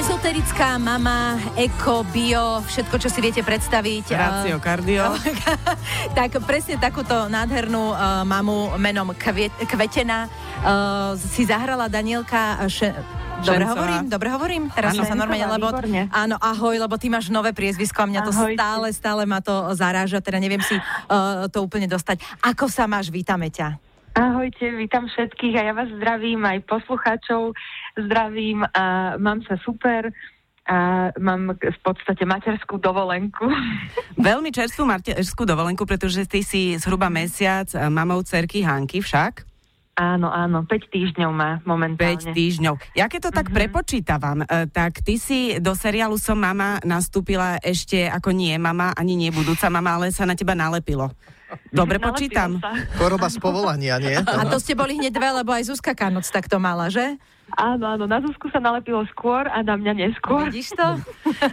Ezoterická mama, eko, bio, všetko, čo si viete predstaviť. Rácio, kardio. tak presne takúto nádhernú uh, mamu menom Kvet, Kvetena uh, si zahrala Danielka še, Dobre hovorím, dobre hovorím? Teraz som sa normálne, lebo... Áno, ahoj, lebo ty máš nové priezvisko a mňa to ahoj. stále, stále ma to zaráža, teda neviem si uh, to úplne dostať. Ako sa máš? Vítame ťa. Ahojte, vítam všetkých a ja vás zdravím, aj poslucháčov zdravím a mám sa super a mám v podstate materskú dovolenku. Veľmi čerstvú materskú dovolenku, pretože ty si zhruba mesiac mamou cerky Hanky však? Áno, áno, 5 týždňov má momentálne. 5 týždňov. Ja keď to tak uh-huh. prepočítavam, e, tak ty si do seriálu Som mama nastúpila ešte ako nie mama, ani nie budúca mama, ale sa na teba nalepilo. Dobre počítam. Choroba z povolania, nie? A to ste boli hneď dve, lebo aj Zuzka Kanoc takto mala, že? Áno, áno, na Zuzku sa nalepilo skôr a na mňa neskôr. Vidíš to?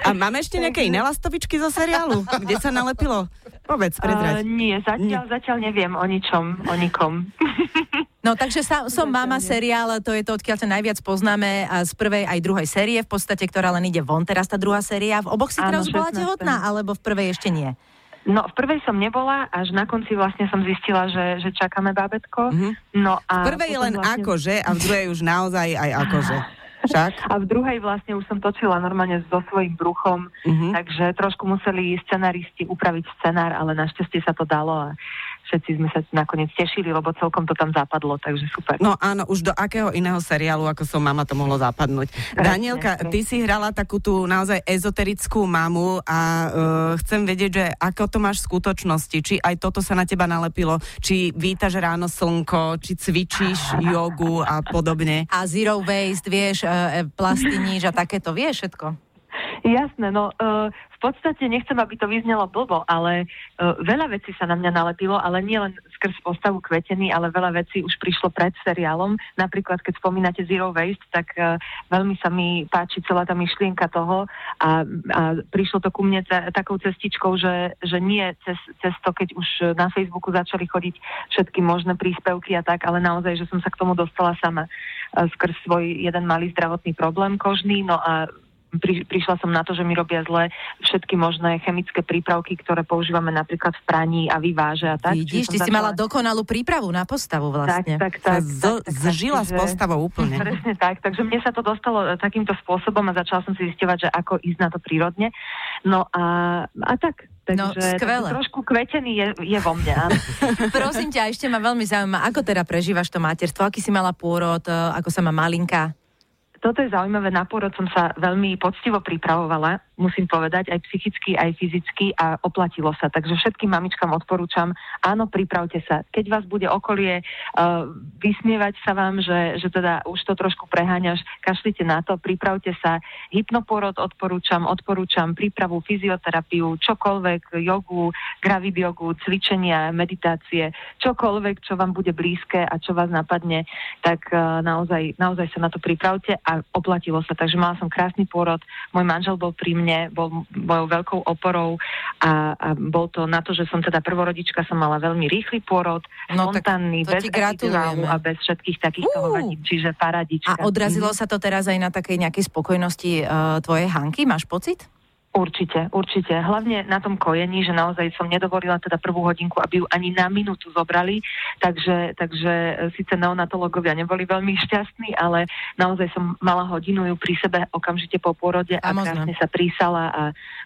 A máme ešte nejaké iné lastovičky zo seriálu? Kde sa nalepilo? Povedz, prezrať. Uh, nie, zatiaľ, nie. zatiaľ neviem o ničom, o nikom. No takže sa, som mama seriál, to je to, odkiaľ sa najviac poznáme a z prvej aj druhej série, v podstate, ktorá len ide von teraz tá druhá séria. V oboch si teraz bola tehotná, alebo v prvej ešte nie? No, v prvej som nebola, až na konci vlastne som zistila, že, že čakáme bábetko. Mm-hmm. No a v prvej len vlastne... akože a v druhej už naozaj aj akože. Však? A v druhej vlastne už som točila normálne so svojím bruchom, mm-hmm. takže trošku museli scenaristi upraviť scenár, ale našťastie sa to dalo a všetci sme sa nakoniec tešili, lebo celkom to tam zapadlo, takže super. No áno, už do akého iného seriálu, ako som mama, to mohlo zapadnúť. Presne, Danielka, ty si hrala takú tú naozaj ezoterickú mamu a uh, chcem vedieť, že ako to máš v skutočnosti, či aj toto sa na teba nalepilo, či vítaš ráno slnko, či cvičíš jogu a podobne. A zero waste, vieš, uh, plastiníš a takéto, vieš všetko? Jasné, no uh, v podstate nechcem, aby to vyznelo blbo, ale uh, veľa vecí sa na mňa nalepilo, ale nie len skrz postavu kveteny, ale veľa vecí už prišlo pred seriálom. Napríklad, keď spomínate Zero Waste, tak uh, veľmi sa mi páči celá tá myšlienka toho a, a prišlo to ku mne ta, takou cestičkou, že, že nie cez, cez to, keď už na Facebooku začali chodiť všetky možné príspevky a tak, ale naozaj, že som sa k tomu dostala sama skrz svoj jeden malý zdravotný problém kožný, no a pri, prišla som na to, že mi robia zle všetky možné chemické prípravky, ktoré používame napríklad v praní a vyváže a tak. Vidíš, ty začala... si mala dokonalú prípravu na postavu vlastne. Tak, tak, tak. Z, tak, tak zžila tak, s postavou úplne. Presne tak, takže mne sa to dostalo e, takýmto spôsobom a začala som si zistovať, že ako ísť na to prírodne. No a, a tak, no, Takže no, skvelé. trošku kvetený je, je vo mne. Prosím ťa, ešte ma veľmi zaujíma, ako teda prežívaš to materstvo, aký si mala pôrod, e, ako sa má malinka? Toto je zaujímavé, na pôrod som sa veľmi poctivo pripravovala musím povedať, aj psychicky, aj fyzicky a oplatilo sa. Takže všetkým mamičkám odporúčam, áno, pripravte sa. Keď vás bude okolie uh, vysmievať sa vám, že, že teda už to trošku preháňaš, kašlite na to, pripravte sa. Hypnoporod odporúčam, odporúčam prípravu, fyzioterapiu, čokoľvek, jogu, gravid jogu, cvičenia, meditácie, čokoľvek, čo vám bude blízke a čo vás napadne, tak uh, naozaj, naozaj sa na to pripravte a oplatilo sa. Takže mala som krásny pôrod, môj manžel bol pri mne, bol mojou veľkou oporou a, a bol to na to, že som teda prvorodička, som mala veľmi rýchly pôrod, no, spontánny, bez a bez všetkých takýchto uh. čiže paradička. A odrazilo mm-hmm. sa to teraz aj na takej nejakej spokojnosti uh, tvojej Hanky, máš pocit? Určite, určite. Hlavne na tom kojení, že naozaj som nedovolila teda prvú hodinku, aby ju ani na minútu zobrali, takže, takže e, síce neonatológovia neboli veľmi šťastní, ale naozaj som mala hodinu ju pri sebe okamžite po pôrode a krásne sa prísala a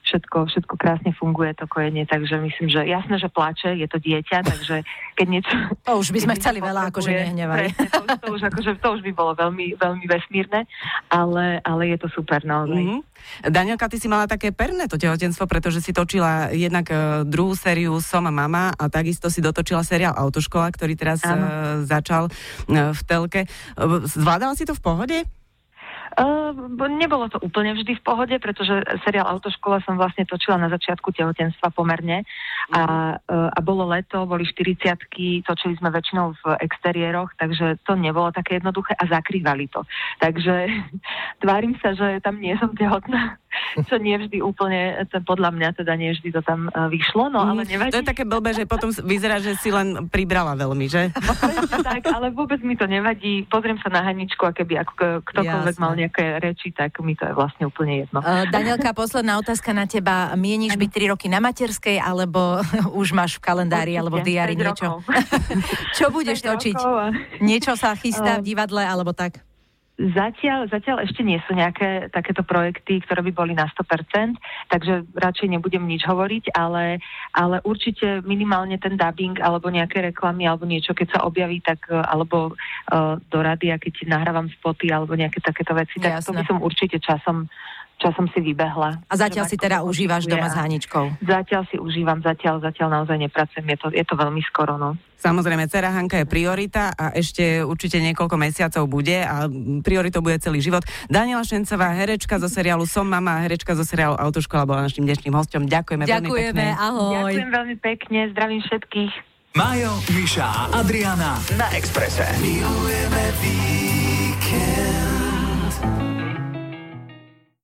všetko, všetko krásne funguje to kojenie, takže myslím, že jasné, že plače, je to dieťa, takže keď niečo... To už by sme chceli veľa, akože nehnevaj. To, to, už, akože, to už by bolo veľmi, veľmi vesmírne, ale, ale je to super naozaj. Mm-hmm. Danielka, ty si mala také perné to tehotenstvo, pretože si točila jednak uh, druhú sériu Som mama a takisto si dotočila seriál Autoškola, ktorý teraz uh, začal uh, v telke. Uh, zvládala si to v pohode? Uh, nebolo to úplne vždy v pohode, pretože seriál Autoškola som vlastne točila na začiatku tehotenstva pomerne a, uh, a bolo leto, boli 40 točili sme väčšinou v exteriéroch, takže to nebolo také jednoduché a zakrývali to. Takže tvárim sa, že tam nie som tehotná čo nie vždy úplne, podľa mňa teda nie vždy to tam uh, vyšlo, no ale nevadí. To je také blbé, že potom vyzerá, že si len pribrala veľmi, že? tak, ale vôbec mi to nevadí. Pozriem sa na Haničku a keby ako ktokoľvek Jasne. mal nejaké reči, tak mi to je vlastne úplne jedno. Uh, Danielka, posledná otázka na teba. Mieníš byť 3 roky na materskej, alebo už máš v kalendári, Určite, alebo v diári niečo? Čo budeš točiť? Niečo sa chystá v divadle, alebo tak? Zatiaľ, zatiaľ ešte nie sú nejaké takéto projekty, ktoré by boli na 100%, takže radšej nebudem nič hovoriť, ale, ale určite minimálne ten dubbing alebo nejaké reklamy alebo niečo, keď sa objaví, tak alebo uh, do rady, a keď nahrávam spoty alebo nejaké takéto veci, tak Jasne. to by som určite časom časom si vybehla. A zatiaľ si teda užívaš doma s Haničkou? Zatiaľ si užívam, zatiaľ, zatiaľ naozaj nepracujem, je to, je to veľmi skoro, no. Samozrejme, dcera Hanka je priorita a ešte určite niekoľko mesiacov bude a prioritou bude celý život. Daniela Šencová, herečka zo seriálu Som mama, herečka zo seriálu Autoškola bola našim dnešným hostom. Ďakujeme, Ďakujeme veľmi pekne. ahoj. Ďakujem veľmi pekne, zdravím všetkých. Majo, Miša a Adriana na Exprese. Milujeme víkend.